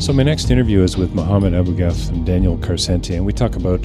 So, my next interview is with Mohammed Abugeth and Daniel Carsenty, and we talk about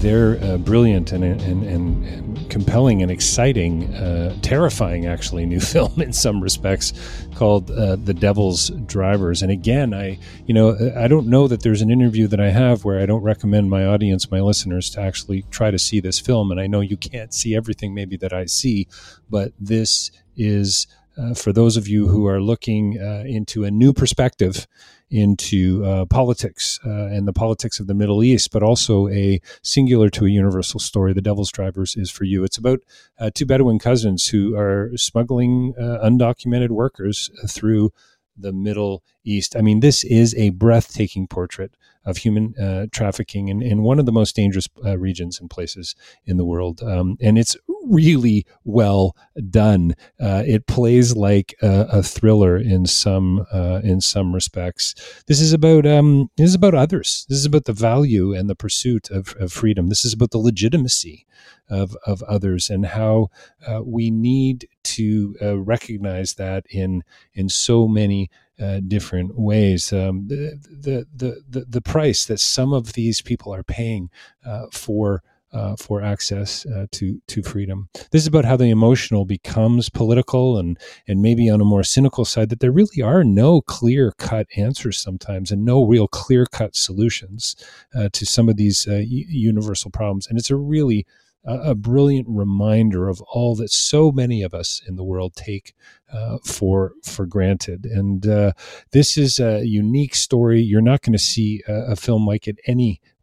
their uh, brilliant and, and, and, and, compelling and exciting, uh, terrifying, actually, new film in some respects called uh, The Devil's Drivers. And again, I, you know, I don't know that there's an interview that I have where I don't recommend my audience, my listeners, to actually try to see this film. And I know you can't see everything maybe that I see, but this is. Uh, for those of you who are looking uh, into a new perspective into uh, politics uh, and the politics of the Middle East, but also a singular to a universal story. The Devil's Drivers is for you. It's about uh, two Bedouin cousins who are smuggling uh, undocumented workers through the Middle East. I mean, this is a breathtaking portrait of human uh, trafficking in, in one of the most dangerous uh, regions and places in the world. Um, and it's really well done. Uh, it plays like a, a thriller in some uh, in some respects. This is about um, this is about others. This is about the value and the pursuit of, of freedom. This is about the legitimacy of, of others and how uh, we need to uh, recognize that in in so many uh, different ways. Um, the, the, the, the, price that some of these people are paying uh, for uh, for access uh, to to freedom. This is about how the emotional becomes political, and and maybe on a more cynical side, that there really are no clear cut answers sometimes, and no real clear cut solutions uh, to some of these uh, universal problems. And it's a really a, brilliant reminder of all that so many of us in the world take uh, for for granted. And uh, this is a unique story. You're not going to see a, a, film like it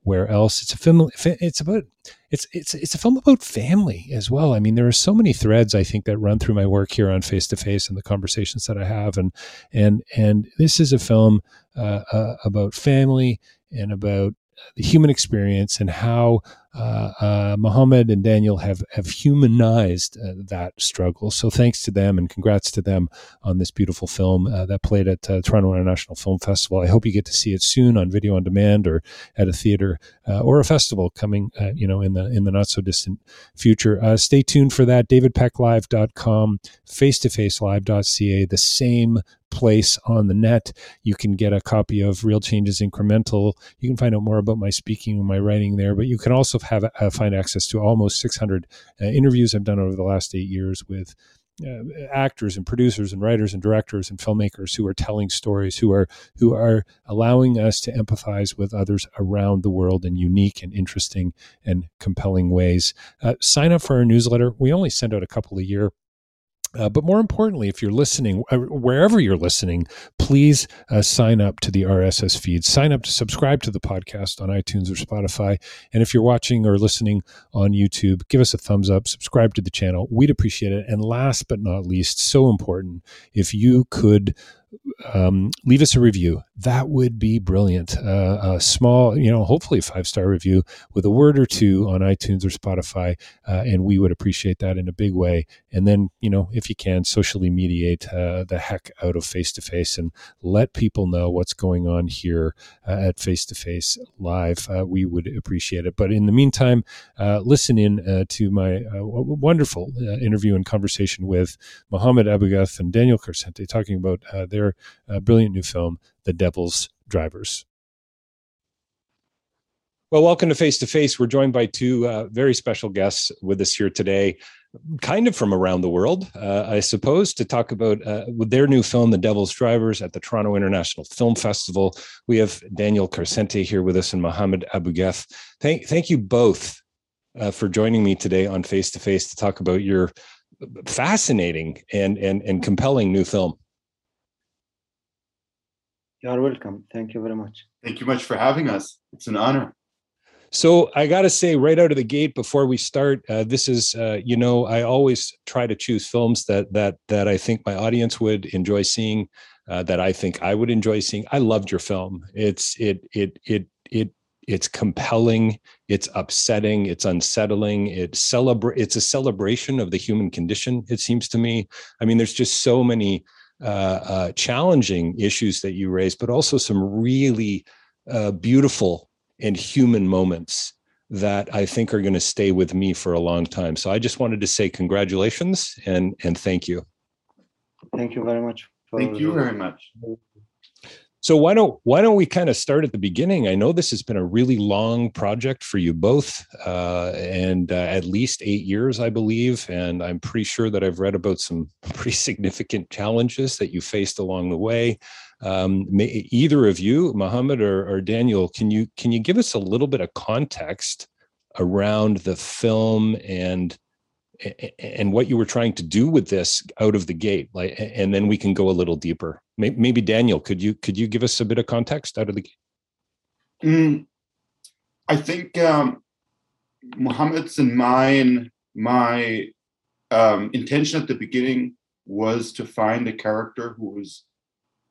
anywhere else. It's a film. It's about it's it's it's a film about family as well. I mean, there are so many threads I think that run through my work here on Face to Face and the conversations that I have. And and and this is a film uh, uh about family and about the human experience and how uh, uh, Mohammed and Daniel have have humanized uh, that struggle. So thanks to them and congrats to them on this beautiful film uh, that played at uh, Toronto International Film Festival. I hope you get to see it soon on video on demand or at a theater uh, or a festival coming, you know, in the in the not so distant future. stay tuned for that. DavidPeckLive.com, face to face live.ca, the same place on the net. You can get a copy of Real Change Is Incremental. You can find out more about my speaking and my writing there, but you can also have uh, find access to almost 600 uh, interviews I've done over the last eight years with uh, actors and producers and writers and directors and filmmakers who are telling stories, who are who are allowing us to empathize with others around the world in unique and interesting and compelling ways. Uh, sign up for our newsletter. We only send out a couple a year. Uh, but more importantly, if you're listening, uh, wherever you're listening, please uh, sign up to the RSS feed. Sign up to subscribe to the podcast on iTunes or Spotify. And if you're watching or listening on YouTube, give us a thumbs up, subscribe to the channel. We'd appreciate it. And last but not least, so important, if you could um, leave us a review. That would be brilliant. Uh, a small, you know, hopefully five star review with a word or two on iTunes or Spotify, uh, and we would appreciate that in a big way. And then, you know, if you can, socially mediate uh, the heck out of face to face and let people know what's going on here uh, at Face to Face Live. Uh, we would appreciate it. But in the meantime, uh, listen in to my wonderful interview and conversation with Mohammed Abugeth and Daniel Carsenty talking about their brilliant new film, The Devil's Drivers. Well, welcome to Face to Face. We're joined by two uh, very special guests with us here today, kind of from around the world, uh, I suppose, to talk about uh, with their new film, The Devil's Drivers, at the Toronto International Film Festival. We have Daniel Carsenty here with us and Mohammed Abugeth. Thank, thank you both uh, for joining me today on Face to Face to talk about your fascinating and and and compelling new film. You are welcome. Thank you very much. Thank you much for having us. It's an honor. So I got to say, right out of the gate, before we start, uh, this is, uh, you know, I always try to choose films that that that I think my audience would enjoy seeing, uh, that I think I would enjoy seeing. I loved your film. It's it it it it it's compelling. It's upsetting. It's unsettling. It's celebrate. It's a celebration of the human condition. It seems to me. I mean, there's just so many uh, uh, challenging issues that you raise, but also some really uh, beautiful and human moments that I think are going to stay with me for a long time. So I just wanted to say congratulations and and thank you. Thank you very much. Thank you very much. So why don't why don't we kind of start at the beginning? I know this has been a really long project for you both, uh, and uh, at least eight years, I believe. And I'm pretty sure that I've read about some pretty significant challenges that you faced along the way. Um, may, either of you, Mohammed or, or Daniel, can you can you give us a little bit of context around the film and and what you were trying to do with this out of the gate like and then we can go a little deeper. Maybe daniel could you could you give us a bit of context out of the gate? Mm, i think um muhammad's and mine my um intention at the beginning was to find a character who was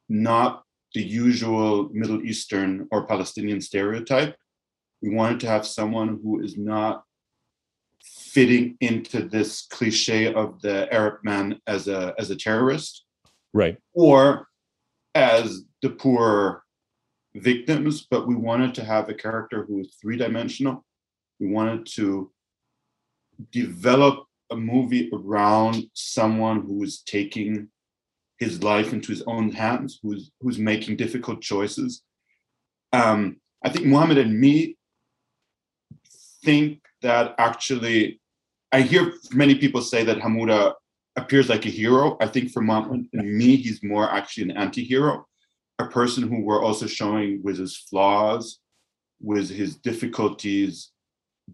not the usual middle eastern or palestinian stereotype. We wanted to have someone who is not fitting into this cliche of the Arab man as a as a terrorist, right? Or as the poor victims, but we wanted to have a character who was three dimensional. We wanted to develop a movie around someone who is taking his life into his own hands, who's who's making difficult choices. Um, I think Muhammad and me think that actually I hear many people say that Hamouda appears like a hero. I think for and me, he's more actually an anti-hero, a person who we're also showing with his flaws, with his difficulties,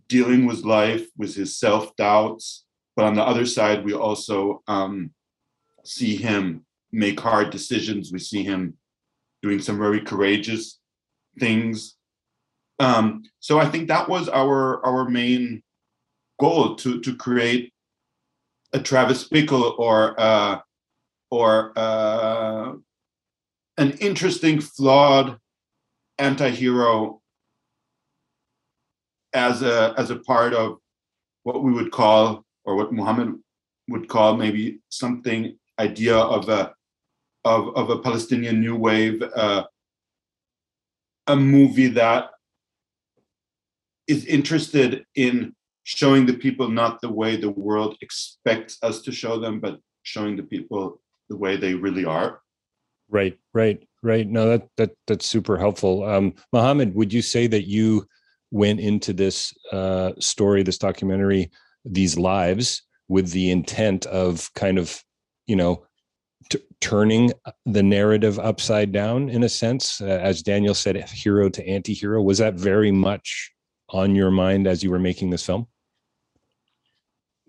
dealing with life, with his self-doubts. But on the other side, we also um, see him make hard decisions. We see him doing some very courageous things. Um, so I think that was our our main goal to to create a Travis Bickle or uh, or uh, an interesting, flawed anti-hero as a as a part of what we would call or what Muhammad would call maybe something idea of a of, of a Palestinian new wave, uh, a movie that is interested in showing the people not the way the world expects us to show them, but showing the people the way they really are. Right, right, right. No, that that that's super helpful. Um, Mohammed, would you say that you went into this uh, story, this documentary, these lives, with the intent of kind of, you know, t- turning the narrative upside down in a sense, uh, as Daniel said, hero to anti-hero? Was that very much on your mind as you were making this film?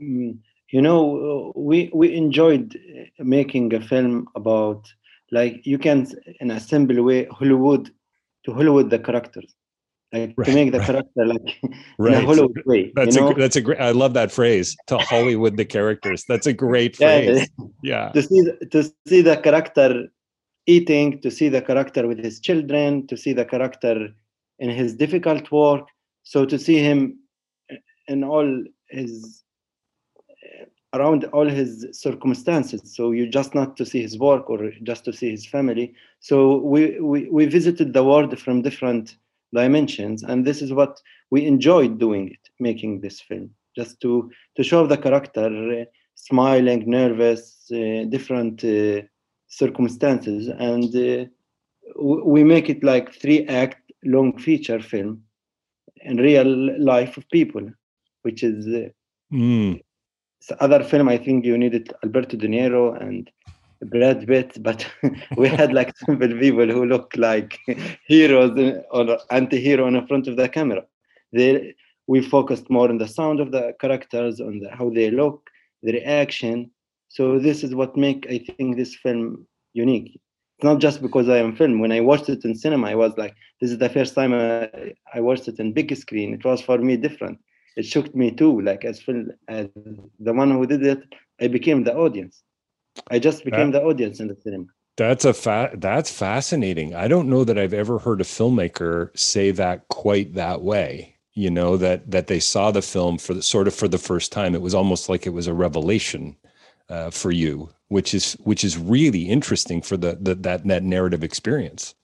Mm, you know, we we enjoyed making a film about like you can in a simple way Hollywood to Hollywood the characters. Like right, to make the right. character like right. in a Hollywood way. That's you know? a that's a great. I love that phrase. To Hollywood the characters. That's a great phrase. Yeah. yeah. To see to see the character eating, to see the character with his children, to see the character in his difficult work. So to see him in all his around all his circumstances. So you just not to see his work or just to see his family. So we we, we visited the world from different dimensions, and this is what we enjoyed doing it, making this film, just to to show the character uh, smiling, nervous, uh, different uh, circumstances, and uh, we make it like three act long feature film in real life of people, which is. Mm other film i think you needed alberto de niro and brad pitt but we had like simple people who look like heroes or anti-hero in front of the camera. They we focused more on the sound of the characters on the, how they look the reaction. So this is what make i think this film unique it's not just because i am film when i watched it in cinema i was like this is the first time I, I watched it in big screen it was for me different it shocked me too. Like as, film, as the one who did it, I became the audience. I just became that, the audience in the cinema. That's a fa- that's fascinating. I don't know that I've ever heard a filmmaker say that quite that way. You know that that they saw the film for the, sort of for the first time. It was almost like it was a revelation uh, for you, which is which is really interesting for the, the that that narrative experience.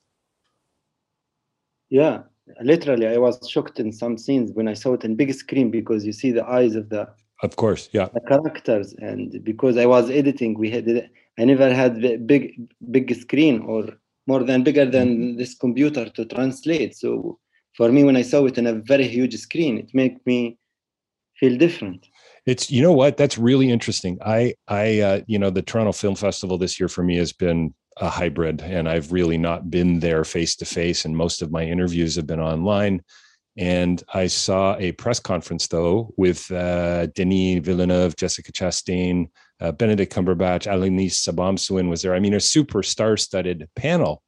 Yeah, literally i was shocked in some scenes when i saw it in big screen because you see the eyes of the of course yeah the characters and because i was editing we had i never had the big big screen or more than bigger than mm-hmm. this computer to translate so for me when i saw it in a very huge screen it made me feel different it's you know what that's really interesting i i uh, you know the toronto film festival this year for me has been a hybrid and I've really not been there face to face and most of my interviews have been online. And I saw a press conference though with uh, Denis Villeneuve, Jessica Chastain, uh, Benedict Cumberbatch, Alanis Obomsawin was there. I mean, a super star-studded panel.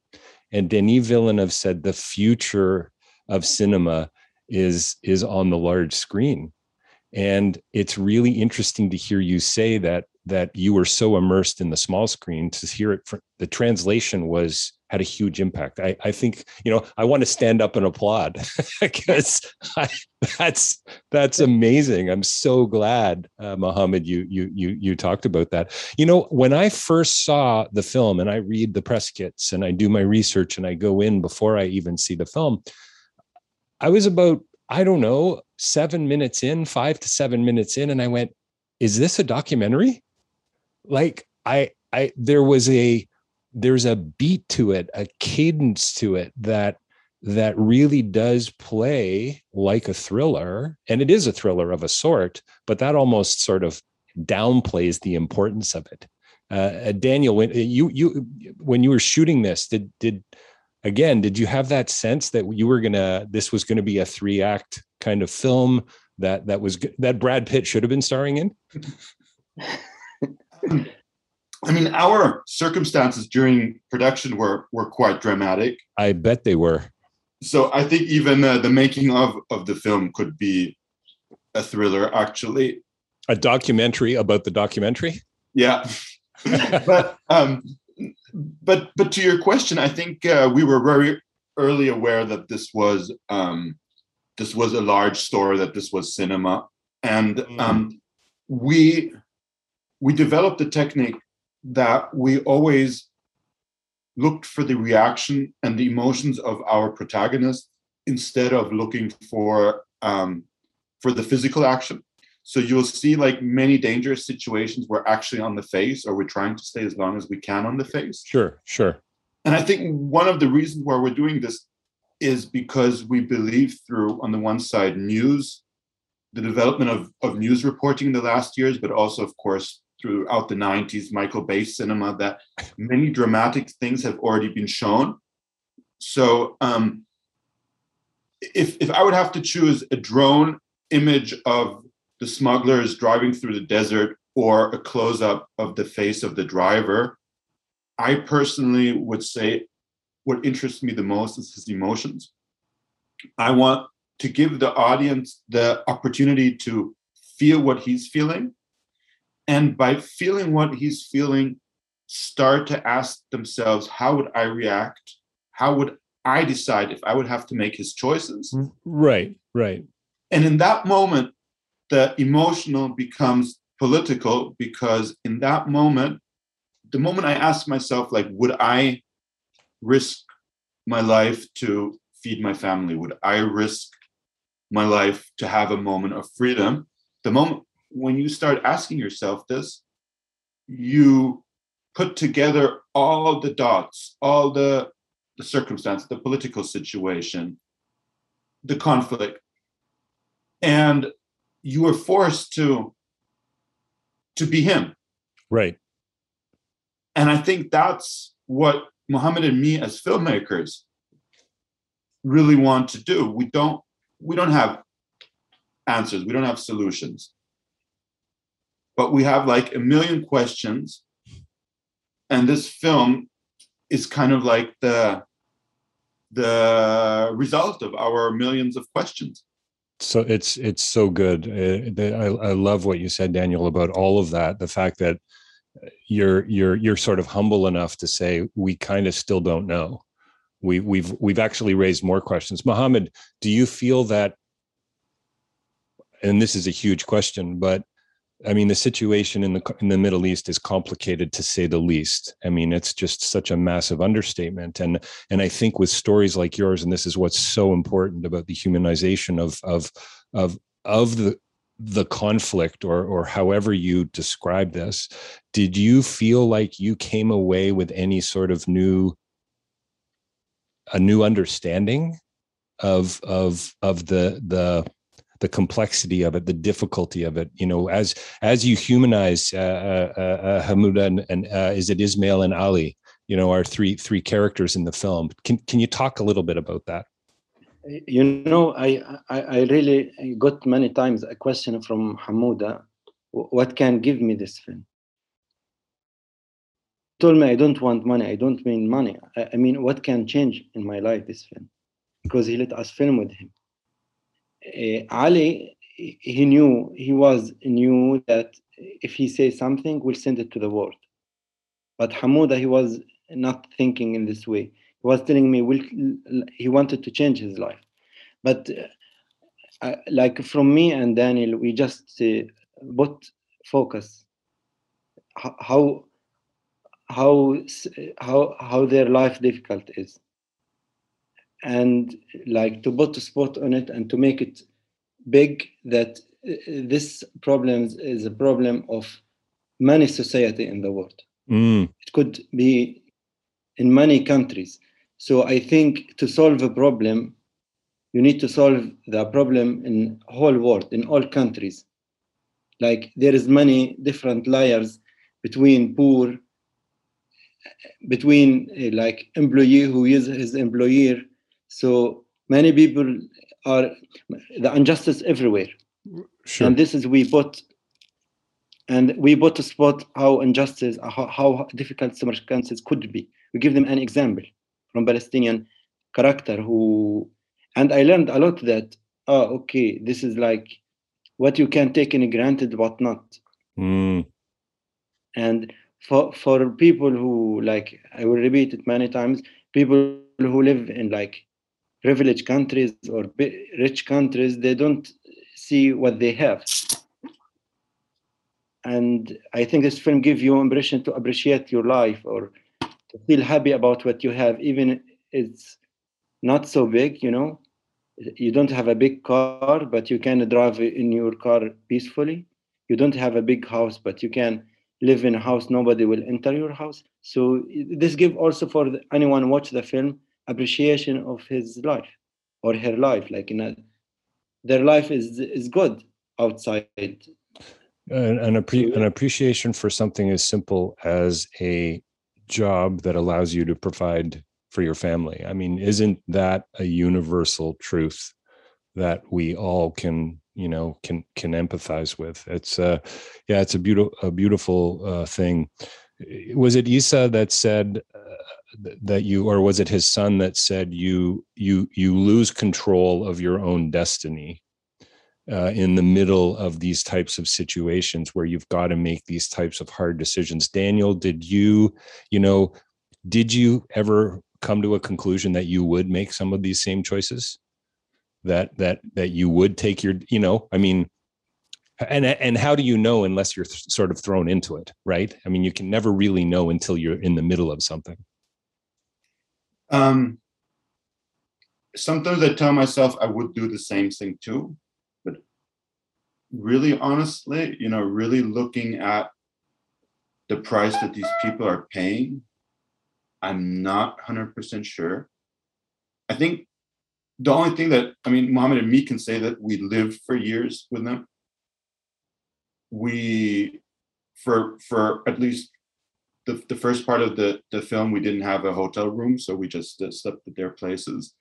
And Denis Villeneuve said the future of cinema is is on the large screen. And it's really interesting to hear you say that that you were so immersed in the small screen to hear it from, the translation was had a huge impact. I, I think you know i want to stand up and applaud because I, that's that's amazing. I'm so glad uh, Mohammed you you you you talked about that. You know when i first saw the film and i read the press kits and i do my research and i go in before i even see the film i was about i don't know 7 minutes in 5 to 7 minutes in and i went is this a documentary? Like I I there was a there's a beat to it, a cadence to it that that really does play like a thriller and it is a thriller of a sort but that almost sort of downplays the importance of it. Uh, uh daniel when you you when you were shooting this did did again did you have that sense that you were gonna this was gonna be a three act kind of film that that was that brad pitt should have been starring in I mean, our circumstances during production were were quite dramatic. I bet they were. So I think even uh, the making of of the film could be a thriller, actually. A documentary about the documentary. Yeah, but um, but but to your question, I think uh, we were very early aware that this was um, this was a large story, that this was cinema, and mm. um, we we developed a technique that we always looked for the reaction and the emotions of our protagonist instead of looking for um, for the physical action. So you'll see like many dangerous situations we're actually on the face or we're trying to stay as long as we can on the face. Sure, sure. And I think one of the reasons why we're doing this is because we believe through on the one side news, the development of, of news reporting in the last years, but also of course throughout the 90s, Michael Bay cinema, that many dramatic things have already been shown. So um, if, if I would have to choose a drone image of the smuggler is driving through the desert or a close up of the face of the driver, I personally would say what interests me the most is his emotions. I want to give the audience the opportunity to feel what he's feeling and by feeling what he's feeling start to ask themselves, how would I react? How would I decide if I would have to make his choices? Right, right. And in that moment, the emotional becomes political because in that moment, the moment I ask myself, like, would I risk my life to feed my family? Would I risk my life to have a moment of freedom? The moment when you start asking yourself this, you put together all the dots, all the, the circumstance, the political situation, the conflict, and you were forced to to be him. Right. And I think that's what Mohammed and me as filmmakers really want to do. We don't we don't have answers, we don't have solutions. But we have like a million questions. And this film is kind of like the the result of our millions of questions so it's it's so good. Uh, I, I love what you said daniel about all of that the fact that you're you're you're sort of humble enough to say we kind of still don't know. We we've we've actually raised more questions. Mohammed do you feel that and this is a huge question but I mean, the situation in the in the Middle East is complicated to say the least. I mean, it's just such a massive understatement, and and I think with stories like yours, and this is what's so important about the humanization of of of of the the conflict or or however you describe this did you feel like you came away with any sort of new a new understanding of of of the the the complexity of it, the difficulty of it. You know, as as you humanize uh, uh, uh, Hamouda and, and uh, is it Ismail and Ali? You know, our three three characters in the film. Can can you talk a little bit about that? You know, I I, I really got many times a question from Hamouda, what can give me this film? told me I don't want money. I don't mean money. I, I mean, what can change in my life this film? Because he let us film with him uh, Ali, he knew, he was knew that if he says something, we'll send it to the world. But Hamouda, he was not thinking in this way. He was telling me we'll, he wanted to change his life. But uh, like from me and Daniel, we just uh, put focus how how how how their life difficult is and like to put a spot on it and to make it big that uh, this problem is a problem of many society in the world. Mm. it could be in many countries. So i think to solve a problem you need to solve the problem in whole world in all countries. Like there is many different layers between poor between uh, like employee who is his employer so many people are the injustice everywhere. Sure. And this is we put and we put to spot how injustice, how, how difficult circumstances could be. We give them an example from Palestinian character who, and I learned a lot that, oh, okay, this is like what you can take in granted, what not. Mm. And for for people who like, I will repeat it many times, people who live in like privileged countries or rich countries, they don't see what they have. And I think this film gives you impression to appreciate your life or to feel happy about what you have, even it's not so big, you know. You don't have a big car, but you can drive in your car peacefully. You don't have a big house, but you can live in a house. Nobody will enter your house. So this give also for anyone watch the film appreciation of his life or her life like in a, their life is is good outside. An, an, appre- an appreciation for something as simple as a job that allows you to provide for your family. I mean isn't that a universal truth that we all can you know can can empathize with? It's uh yeah it's a beautiful a beautiful uh, thing. Was it isa that said that you or was it his son that said you you you lose control of your own destiny uh, in the middle of these types of situations where you've got to make these types of hard decisions. Daniel, did you, you know, did you ever come to a conclusion that you would make some of these same choices? That that that you would take your, you know, I mean, and and how do you know unless you're th- sort of thrown into it, right? I mean, you can never really know until you're in the middle of something. Um, sometimes I tell myself I would do the same thing too, but really honestly, you know, really looking at the price that these people are paying, I'm not 100% sure. I think the only thing that, I mean, Mohammed and me can say that we lived for years with them. We, for for at least the, the first part of the, the film, we didn't have a hotel room, so we just uh, slept at their places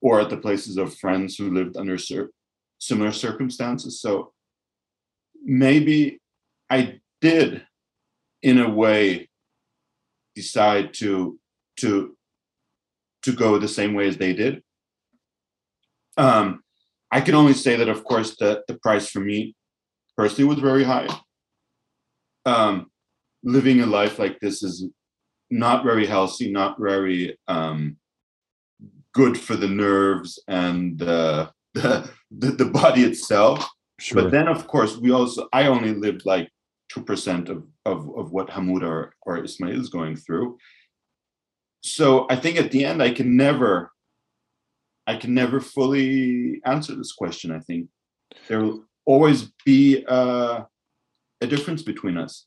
or at the places of friends who lived under cir- similar circumstances. So maybe I did, in a way, decide to to to go the same way as they did. Um, I can only say that, of course, the the price for me personally was very high. Um, living a life like this is not very healthy, not very um, good for the nerves and uh, the, the, the body itself. Sure. But then, of course, we also I only lived like two percent of, of of what Hamoud or or Ismail is going through. So I think at the end, I can never, I can never fully answer this question. I think there will always be uh, a difference between us.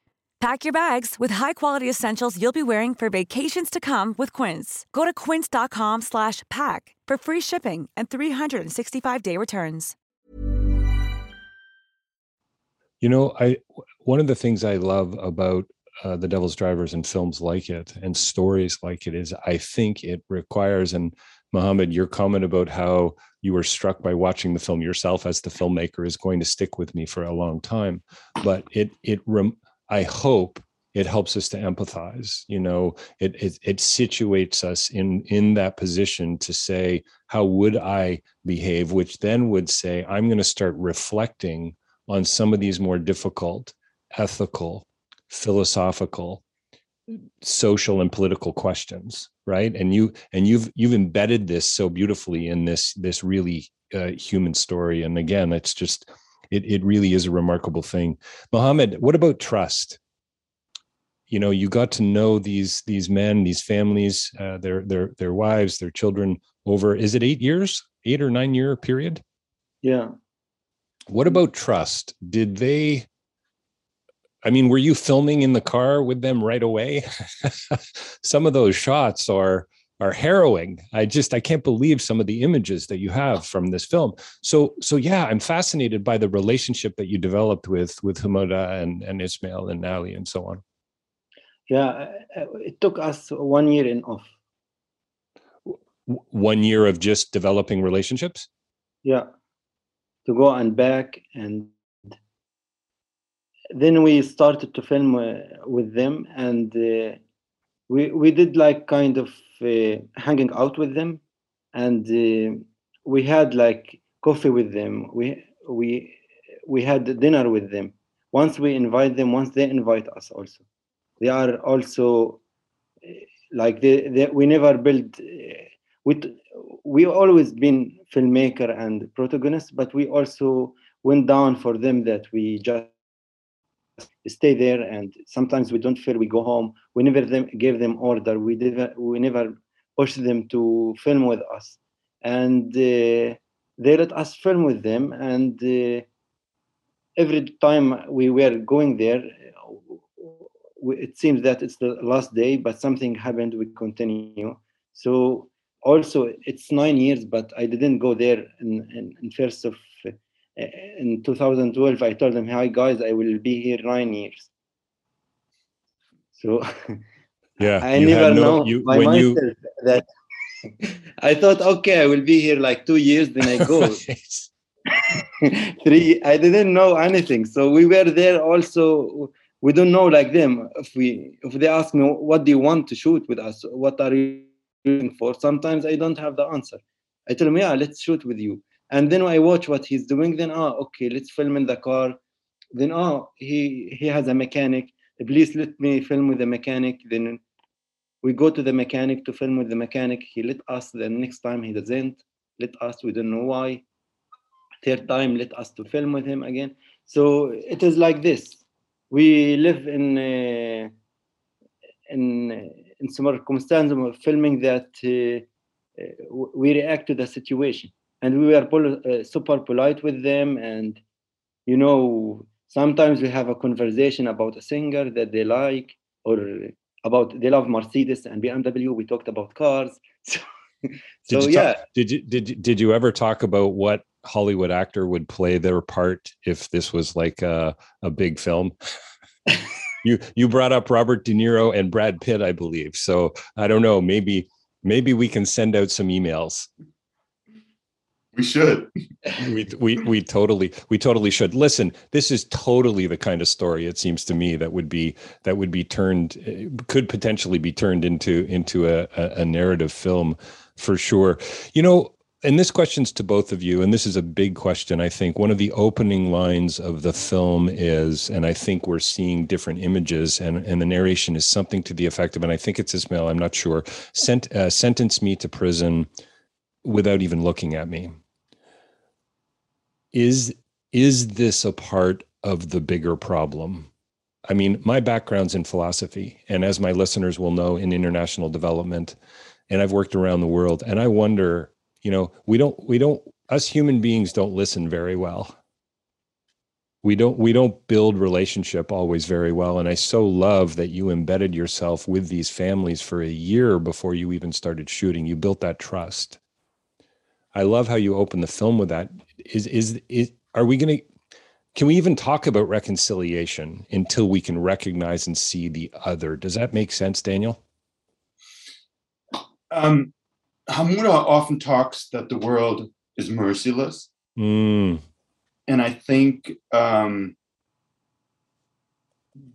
Pack your bags with high-quality essentials you'll be wearing for vacations to come with Quince. Go to quince.com slash pack for free shipping and 365-day returns. You know, I one of the things I love about uh, the Devil's Drivers and films like it and stories like it is I think it requires and Mohammed, your comment about how you were struck by watching the film yourself as the filmmaker is going to stick with me for a long time. But it it rem- I hope it helps us to empathize. You know, it, it it situates us in in that position to say, how would I behave? Which then would say, I'm going to start reflecting on some of these more difficult, ethical, philosophical, social and political questions right and you and you've you've embedded this so beautifully in this this really uh, human story and again it's just it, it really is a remarkable thing. Mohammed what about trust? You know you got to know these these men these families uh, their their their wives their children over is it eight years? Eight or nine year period? Yeah. What about trust? Did they I mean, were you filming in the car with them right away? some of those shots are are harrowing. I just I can't believe some of the images that you have from this film. So so yeah, I'm fascinated by the relationship that you developed with with Hamuda and and Ismail and Ali and so on. Yeah, uh, uh, it took us one year in off. One year of just developing relationships. Yeah, to go and back and then we started to film uh, with them and uh, we we did like kind of hanging out with them. And uh, we had like coffee with them. We we we had dinner with them. Once we invite them once they invite us also. They are also uh, like they, they we never build uh, with we always been filmmaker and protagonist but we also went down for them that we just stay there and sometimes we don't feel we go home. We never them, gave them order. We never we never pushed them to film with us. And uh, they let us film with them and uh, every time we were going there we, it seems that it's the last day but something happened we continue. So also it's nine years but i didn't go there in, in, in first of in 2012 i told them hi guys i will be here nine years. So yeah i never no, know you, by myself you... that i thought okay i will be here like two years then i go. Three i didn't know anything. So we were there also we don't know like them. If we if they ask me what do you want to shoot with us? What are you looking for? Sometimes i don't have the answer. I tell them yeah let's shoot with you and then I watch what he's doing. Then oh, okay, let's film in the car. Then oh, he he has a mechanic. Please let me film with the mechanic. Then we go to the mechanic to film with the mechanic. He let us. The next time he doesn't let us. We don't know why. Third time, let us to film with him again. So it is like this. We live in uh, in in circumstances of filming that uh, uh we react to the situation and we were pol- uh, super polite with them. And you know sometimes we have a conversation about a singer that they like or about they love mercedes and bmw we talked about cars. So, so yeah. talk, did you did did you ever talk about what hollywood actor would play their part if this was like a, a big film? You you brought up robert de niro and brad pitt i believe. So i don't know maybe maybe we can send out some emails we should. we, we we totally we totally should. Listen, this is totally the kind of story it seems to me that would be that would be turned could potentially be turned into into a, a, a narrative film for sure. You know, and this question's to both of you, and this is a big question. I think one of the opening lines of the film is, and I think we're seeing different images, and, and the narration is something to the effect of, and I think it's Ismail, I'm not sure, sent, uh, sentence me to prison without even looking at me is is this a part of the bigger problem? I mean my background's in philosophy and as my listeners will know in international development and i've worked around the world and i wonder you know we don't we don't us human beings don't listen very well. We don't we don't build relationship always very well and i so love that you embedded yourself with these families for a year before you even started shooting. You built that trust. I love how you open the film with that is is is are we going to can we even talk about reconciliation until we can recognize and see the other? Does that make sense daniel? Um hamuda often talks that the world is merciless. Mm. and i think um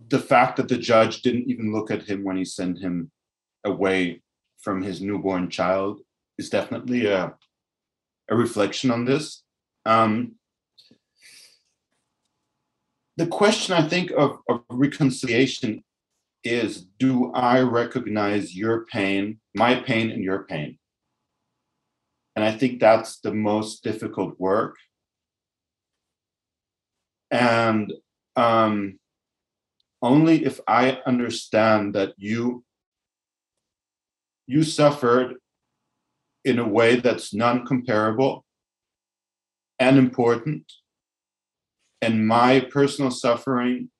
the fact that the judge didn't even look at him when he sent him away from his newborn child is definitely a, a reflection on this um, the question, I think, of, of reconciliation is do I recognize your pain, my pain, and your pain? And I think that's the most difficult work. And um, only if I understand that you you suffered in a way that's non-comparable and important, and my personal suffering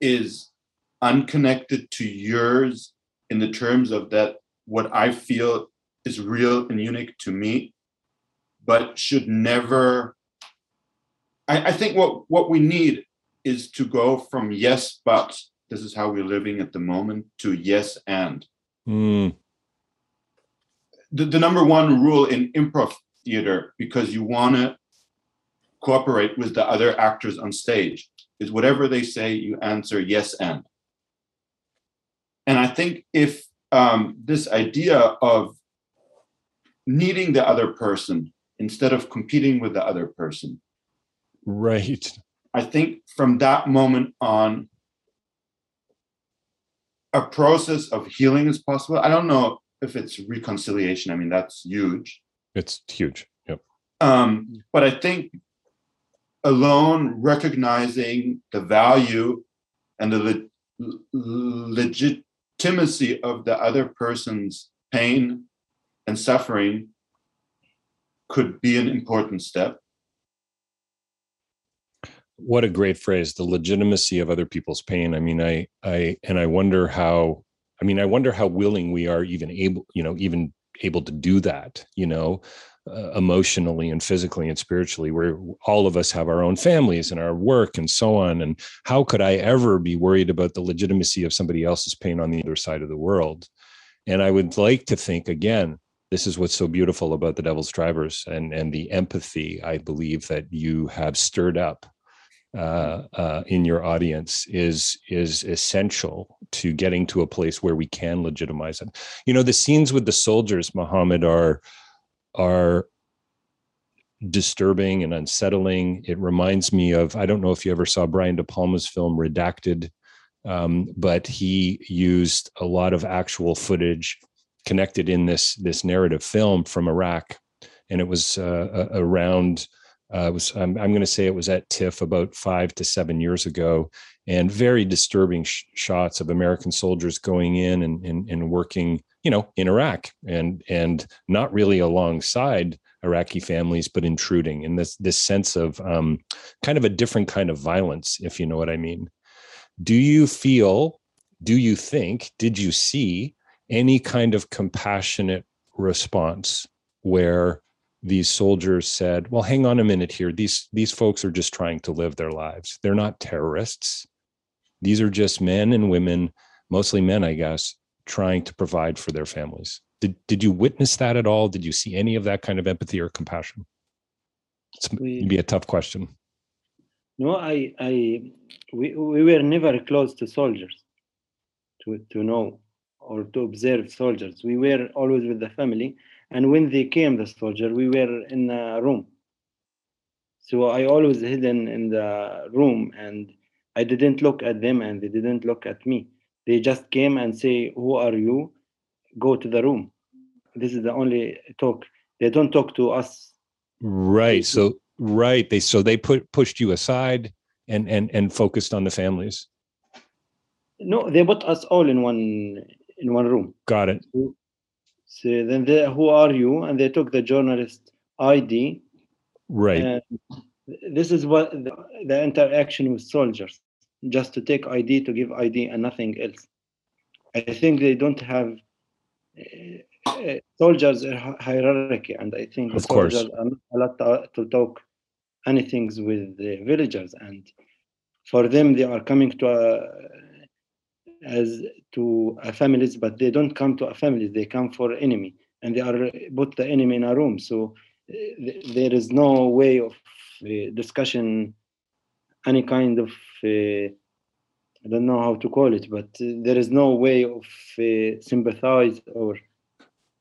is unconnected to yours in the terms of that what I feel is real and unique to me, but should never. I, I think what, what we need is to go from yes, but this is how we're living at the moment to yes, and. Mm. The, the number one rule in improv theater, because you want to cooperate with the other actors on stage, is whatever they say, you answer yes, and. And I think if um, this idea of needing the other person instead of competing with the other person. Right. I think from that moment on, a process of healing is possible. I don't know if it's reconciliation. I mean, that's huge. It's huge. Yep. Um, but I think alone recognizing the value and the le- legitimacy of the other person's pain and suffering could be an important step. What a great phrase, the legitimacy of other people's pain. I mean, I I and I wonder how I mean, I wonder how willing we are even able, you know, even able to do that, you know, uh, emotionally and physically and spiritually where all of us have our own families and our work and so on. And how could i ever be worried about the legitimacy of somebody else's pain on the other side of the world? And i would like to think again this is what's so beautiful about the devil's drivers and and the empathy i believe that you have stirred up uh, uh, in your audience is is essential to getting to a place where we can legitimize it. You know, the scenes with the soldiers, Muhammad, are are disturbing and unsettling. It reminds me of I don't know if you ever saw Brian De Palma's film Redacted, um, but he used a lot of actual footage connected in this this narrative film from Iraq, and it was uh, around uh, was I'm, I'm going to say it was at TIFF about five to seven years ago, and very disturbing sh- shots of American soldiers going in and, and, and working, you know, in Iraq and and not really alongside Iraqi families, but intruding in this this sense of um, kind of a different kind of violence, if you know what I mean. Do you feel? Do you think? Did you see any kind of compassionate response where these soldiers said, "Well, hang on a minute here. These these folks are just trying to live their lives. They're not terrorists. These are just men and women, mostly men, I guess, trying to provide for their families." Did did you witness that at all? Did you see any of that kind of empathy or compassion? It's We- be a tough question. No, I, I, we, we were never close to soldiers to, to know or to observe soldiers. We were always with the family. And when they came, the soldier, we were in a room. So I always hidden in the room and I didn't look at them and they didn't look at me. They just came and say, who are you? Go to the room. This is the only talk. They don't talk to us. Right. So right. They so they put pushed you aside and and and focused on the families. No, they put us all in one in one room. Got it. So then they, who are you? And they took the journalist ID. Right. And this is what the, the interaction with soldiers, just to take ID to give ID and nothing else. I think they don't have uh, soldiers hierarchy, and I think Of course. soldiers are not allowed to, to talk anything with the villagers, and for them they are coming to a, as to a families, but they don't come to a families. They come for enemy, and they are put the enemy in a room. So uh, th- there is no way of uh, discussion, any kind of uh, I don't know how to call it, but uh, there is no way of uh, sympathize or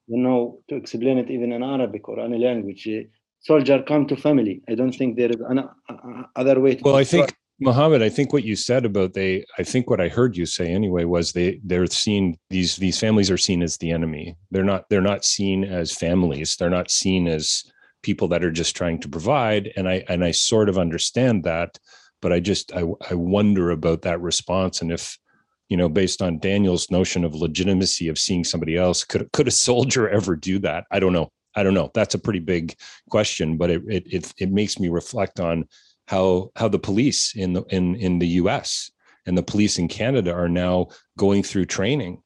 you know to explain it even in Arabic or any language. Uh, soldier come to family. I don't think there is an uh, other way. To Well, I think Mohammed, I think what you said about they, I think what I heard you say anyway was they they're seen these these families are seen as the enemy. They're not they're not seen as families. They're not seen as people that are just trying to provide. And I and I sort of understand that, but I just I I wonder about that response and if you know based on Daniel's notion of legitimacy of seeing somebody else could could a soldier ever do that? I don't know. I don't know. That's a pretty big question, but it it it, it makes me reflect on how how the police in the in in the US and the police in Canada are now going through training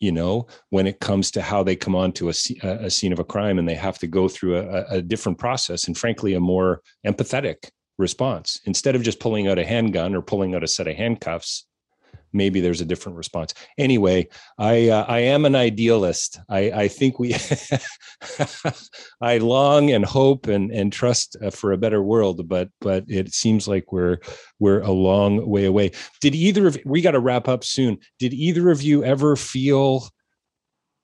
you know when it comes to how they come onto a, a scene of a crime and they have to go through a, a different process and frankly a more empathetic response. Instead of just pulling out a handgun or pulling out a set of handcuffs maybe there's a different response. Anyway, I uh, I am an idealist. I I think we I long and hope and and trust uh, for a better world, but but it seems like we're we're a long way away. Did either of we got to wrap up soon? Did either of you ever feel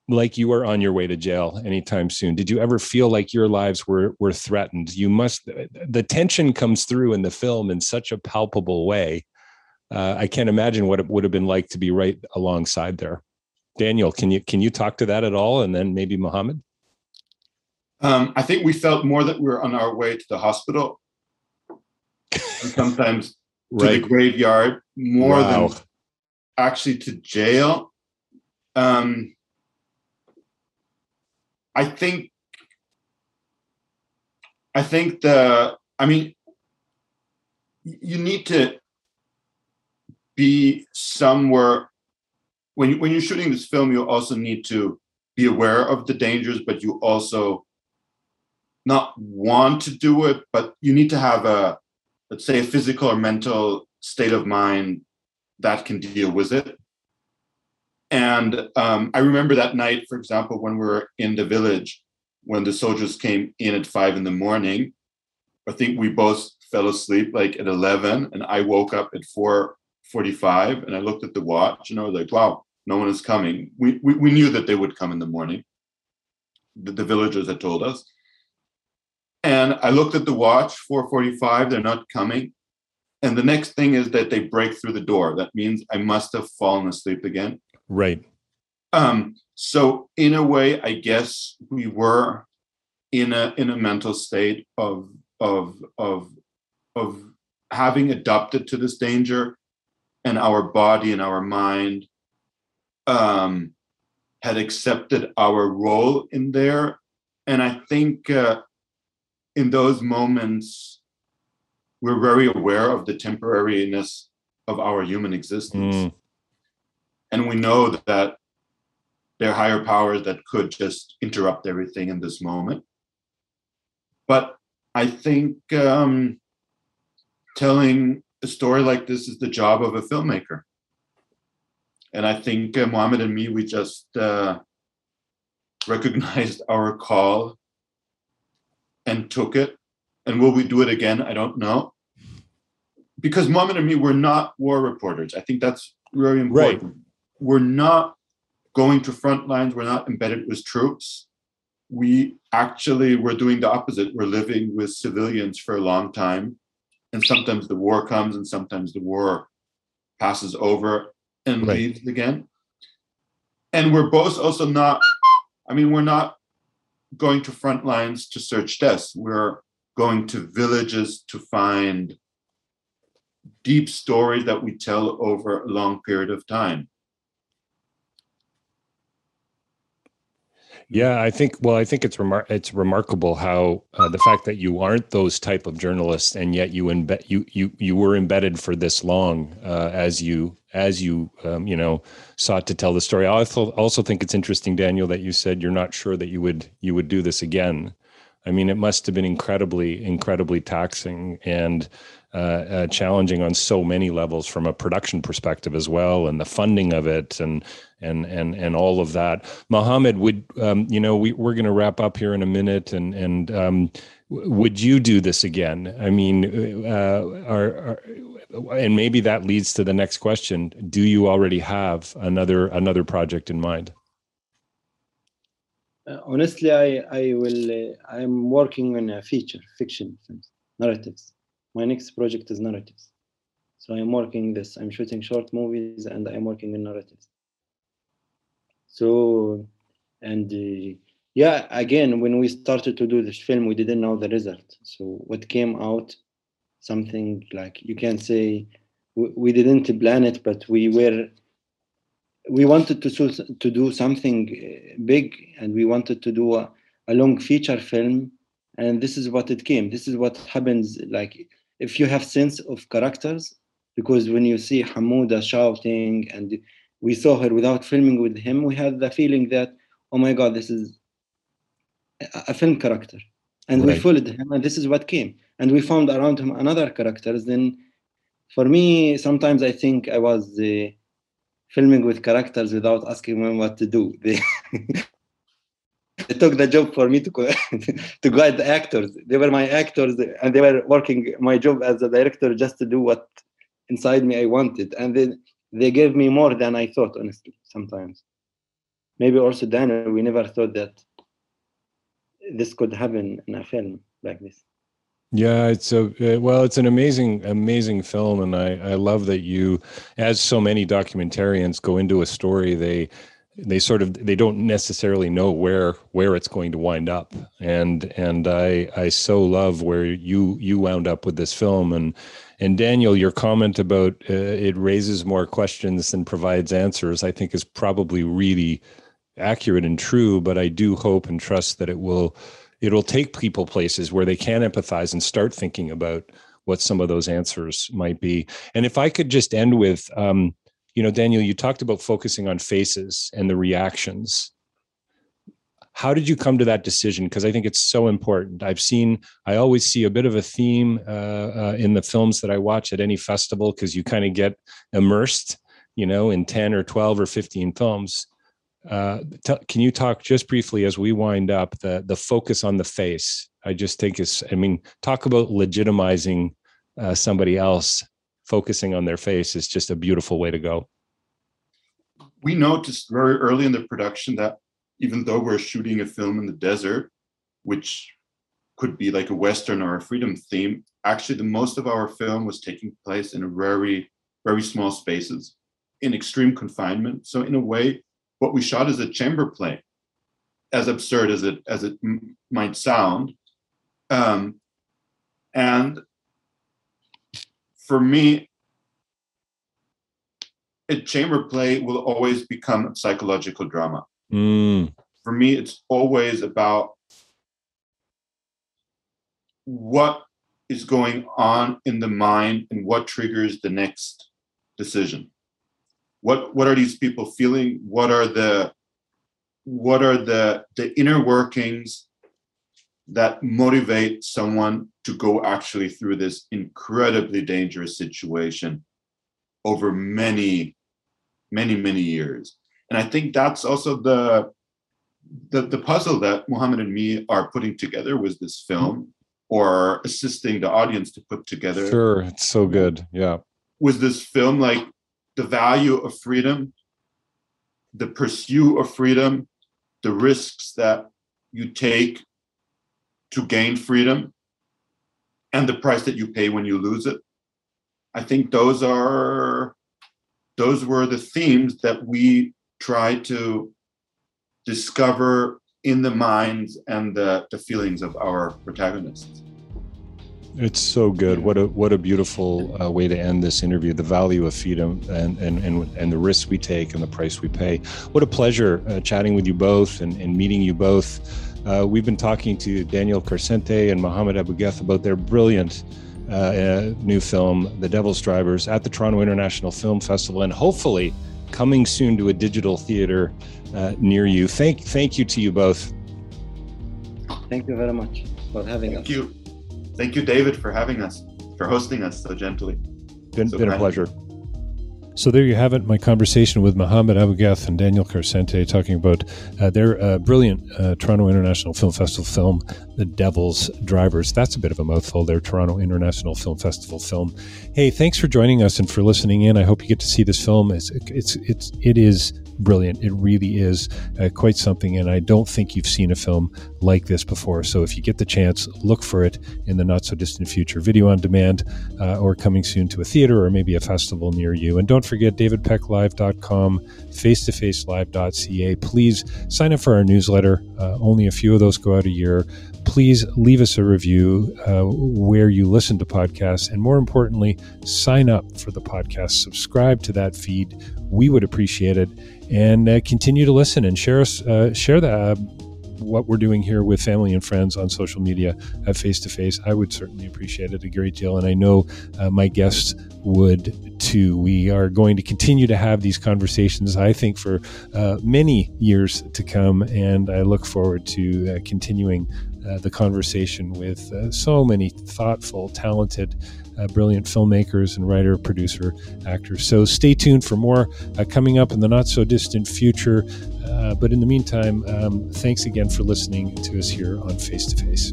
like you were on your way to jail anytime soon did you ever feel like your lives were were threatened you must the tension comes through in the film in such a palpable way uh, I can't imagine what it would have been like to be right alongside there. Daniel, can you can you talk to that at all, and then maybe Mohammed? Um, I think we felt more that we were on our way to the hospital, and sometimes to the graveyard, more wow. than actually to jail. Um, I think. I think the. I mean, you need to be somewhere when you, when you're shooting this film you also need to be aware of the dangers but you also not want to do it but you need to have a let's say a physical or mental state of mind that can deal with it. And um, i remember that night for example when we were in the village when the soldiers came in at five in the morning i think we both fell asleep like at 11 and i woke up at 4 45 and I looked at the watch and I was like, wow, no one is coming. We, we, we knew that they would come in the morning. The, the villagers had told us. And I looked at the watch, 445, they're not coming. And the next thing is that they break through the door. That means I must have fallen asleep again. Right. Um, so in a way, I guess we were in a in a mental state of of of of having adapted to this danger and our body and our mind um, had accepted our role in there. And I think uh, in those moments, we're very aware of the temporariness of our human existence. Mm. And we know that there are higher powers that could just interrupt everything in this moment. But I think um, telling a story like this is the job of a filmmaker. And I think uh, Mohammed and me, we just uh, recognized our call and took it. And will we do it again? I don't know. Because Mohammed and me, we're not war reporters. I think that's very important. Right. We're not going to front lines. We're not embedded with troops. We actually were doing the opposite. We're living with civilians for a long time and sometimes the war comes and sometimes the war passes over and right. leaves again. And we're both also not i mean we're not going to front lines to search deaths we're going to villages to find deep stories that we tell over a long period of time Yeah, I think. Well, I think it's remar- it's remarkable how uh, the fact that you aren't those type of journalists, and yet you embed you you you were embedded for this long uh, as you as you um, you know sought to tell the story. I also also think it's interesting, Daniel, that you said you're not sure that you would you would do this again. I mean, it must have been incredibly incredibly taxing and uh, uh, challenging on so many levels from a production perspective as well, and the funding of it, and and and and all of that. Mohammed, would um, you know we we're going to wrap up here in a minute, and and um, would you do this again? I mean, uh, are, are, and maybe that leads to the next question: Do you already have another another project in mind? Uh, honestly, I I will. Uh, I'm working on a feature fiction narratives my next project is narratives So I'm working this. I'm shooting short movies and I'm working in narratives. So, and uh, yeah, again, when we started to do this film, we didn't know the result. So what came out, something like you can say, we, we didn't plan it, but we were we wanted to to do something uh, big and we wanted to do a, a long feature film and this is what it came this is what happens like if you have sense of characters because when you see Hamouda shouting and we saw her without filming with him we had the feeling that oh my god this is a, a film character and right. we followed him and this is what came and we found around him another characters then for me sometimes i think i was uh, filming with characters without asking them what to do. They, they took the job for me to to guide the actors. They were my actors, and they were working my job as a director just to do what inside me I wanted. And then they gave me more than I thought, honestly. Sometimes, maybe also Daniel, we never thought that this could happen in a film like this. Yeah, it's a uh, well, it's an amazing, amazing film, and I I love that you, as so many documentarians go into a story, they they sort of they don't necessarily know where where it's going to wind up, and and I I so love where you you wound up with this film, and and Daniel, your comment about uh, it raises more questions than provides answers, I think is probably really accurate and true, but I do hope and trust that it will it'll take people places where they can empathize and start thinking about what some of those answers might be. And if I could just end with, um, you know, Daniel, you talked about focusing on faces and the reactions. How did you come to that decision? Because I think it's so important. I've seen, I always see a bit of a theme uh, uh, in the films that I watch at any festival because you kind of get immersed, you know, in 10 or 12 or 15 films uh, t- can you talk just briefly as we wind up the the focus on the face? I just think is, I mean, talk about legitimizing uh, somebody else. Focusing on their face is just a beautiful way to go. We noticed very early in the production that even though we're shooting a film in the desert, which could be like a western or a freedom theme, actually the most of our film was taking place in a very very small spaces in extreme confinement. So in a way, what we shot is a chamber play, as absurd as it as it m- might sound. Um, and for me, a chamber play will always become a psychological drama. Mm. For me, it's always about what is going on in the mind and what triggers the next decision what what are these people feeling what are the what are the the inner workings that motivate someone to go actually through this incredibly dangerous situation over many many many years. And i think that's also the the, the puzzle that Mohammed and me are putting together with this film or assisting the audience to put together. Sure it's so good yeah. Was this film like the value of freedom, the pursuit of freedom, the risks that you take to gain freedom, and the price that you pay when you lose it. I think those are those were the themes that we tried to discover in the minds and the, the feelings of our protagonists. It's so good. What a what a beautiful uh, way to end this interview. The value of freedom and and and, and the risks we take and the price we pay. What a pleasure uh, chatting with you both and, and meeting you both. Uh, we've been talking to Daniel Carsenty and Mohammed Abugeth about their brilliant uh, uh, new film, The Devil's Drivers, at the Toronto International Film Festival, and hopefully coming soon to a digital theater uh, near you. Thank thank you to you both. Thank you very much for having Thank us. Thank you. Thank you, David, for having us, for hosting us so gently. Been, so been a pleasure. So there you have it, my conversation with Mohammed Abugeth and Daniel Carsenty talking about uh, their uh, brilliant uh, Toronto International Film Festival film, The Devil's Drivers. That's a bit of a mouthful, their Toronto International Film Festival film. Hey, thanks for joining us and for listening in. I hope you get to see this film. It's it's it's it is brilliant. It really is uh, quite something, and I don't think you've seen a film like this before. So if you get the chance, look for it in the not so distant future, video on demand, uh, or coming soon to a theater or maybe a festival near you. And don't forget davidpecklive.com, face-to-facelive.ca. Please sign up for our newsletter. Uh, only a few of those go out a year please leave us a review uh, where you listen to podcasts. And more importantly, sign up for the podcast, subscribe to that feed. We would appreciate it. And uh, continue to listen and share us, uh, share that. Uh, what we're doing here with family and friends on social media at face to face, I would certainly appreciate it a great deal. And I know uh, my guests would too. We are going to continue to have these conversations, I think, for uh, many years to come. And I look forward to uh, continuing uh, the conversation with uh, so many thoughtful, talented, uh, brilliant filmmakers and writer, producer, actors. So stay tuned for more uh, coming up in the not so distant future. Uh, but in the meantime, um, thanks again for listening to us here on Face to Face.